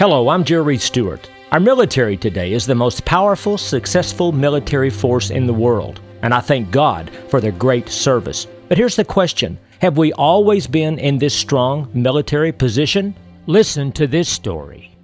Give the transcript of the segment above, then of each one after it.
Hello, I'm Jerry Stewart. Our military today is the most powerful, successful military force in the world, and I thank God for their great service. But here's the question Have we always been in this strong military position? Listen to this story.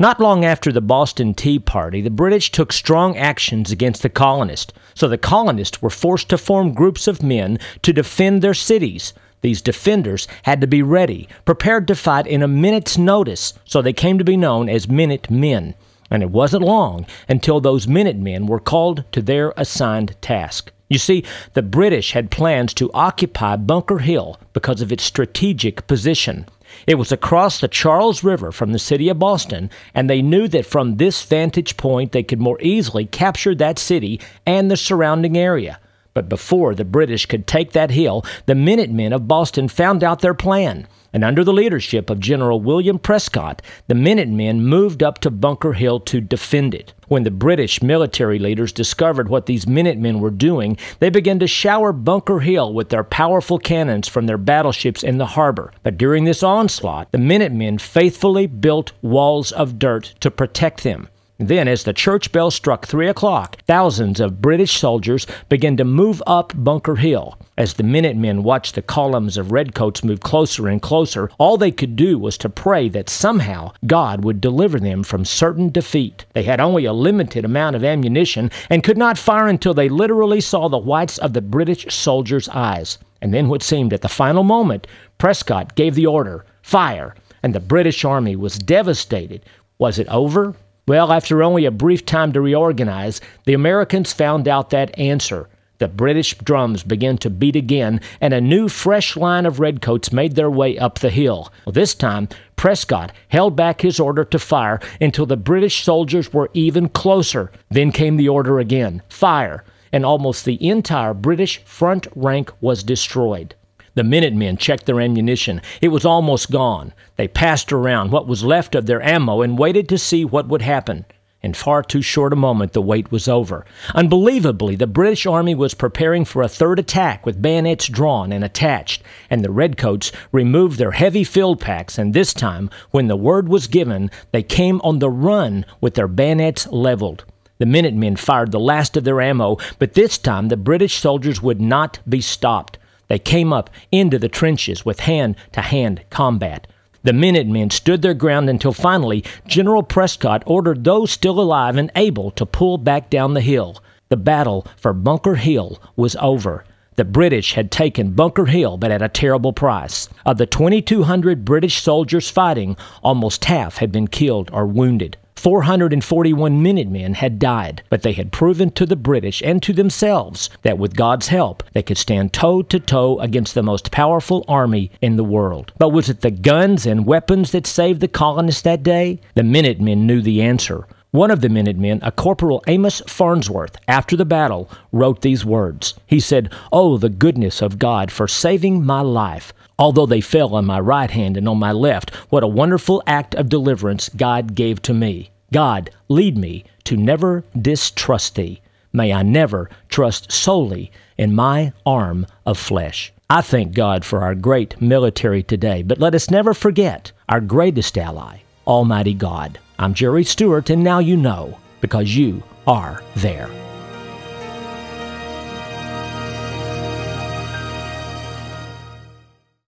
Not long after the Boston Tea Party, the British took strong actions against the colonists, so the colonists were forced to form groups of men to defend their cities. These defenders had to be ready, prepared to fight in a minute's notice, so they came to be known as Minute Men. And it wasn't long until those Minute Men were called to their assigned task. You see, the British had plans to occupy Bunker Hill because of its strategic position. It was across the Charles River from the city of Boston, and they knew that from this vantage point they could more easily capture that city and the surrounding area. But before the British could take that hill, the Minutemen of Boston found out their plan and under the leadership of General William Prescott, the Minutemen moved up to Bunker Hill to defend it. When the British military leaders discovered what these Minutemen were doing, they began to shower Bunker Hill with their powerful cannons from their battleships in the harbor. But during this onslaught, the Minutemen faithfully built walls of dirt to protect them. Then, as the church bell struck three o'clock, thousands of British soldiers began to move up Bunker Hill. As the Minutemen watched the columns of redcoats move closer and closer, all they could do was to pray that somehow God would deliver them from certain defeat. They had only a limited amount of ammunition and could not fire until they literally saw the whites of the British soldiers' eyes. And then, what seemed at the final moment, Prescott gave the order fire, and the British army was devastated. Was it over? Well, after only a brief time to reorganize, the Americans found out that answer. The British drums began to beat again, and a new, fresh line of redcoats made their way up the hill. This time, Prescott held back his order to fire until the British soldiers were even closer. Then came the order again fire, and almost the entire British front rank was destroyed. The Minutemen checked their ammunition. It was almost gone. They passed around what was left of their ammo and waited to see what would happen. In far too short a moment, the wait was over. Unbelievably, the British Army was preparing for a third attack with bayonets drawn and attached, and the Redcoats removed their heavy field packs, and this time, when the word was given, they came on the run with their bayonets leveled. The Minutemen fired the last of their ammo, but this time the British soldiers would not be stopped. They came up into the trenches with hand to hand combat. The Minutemen stood their ground until finally General Prescott ordered those still alive and able to pull back down the hill. The battle for Bunker Hill was over. The British had taken Bunker Hill, but at a terrible price. Of the 2,200 British soldiers fighting, almost half had been killed or wounded. 441 Minutemen had died, but they had proven to the British and to themselves that with God's help, they could stand toe to toe against the most powerful army in the world. But was it the guns and weapons that saved the colonists that day? The Minutemen knew the answer. One of the Minutemen, a Corporal Amos Farnsworth, after the battle, wrote these words. He said, Oh, the goodness of God for saving my life. Although they fell on my right hand and on my left, what a wonderful act of deliverance God gave to me. God, lead me to never distrust thee. May I never trust solely in my arm of flesh. I thank God for our great military today, but let us never forget our greatest ally, Almighty God. I'm Jerry Stewart, and now you know because you are there.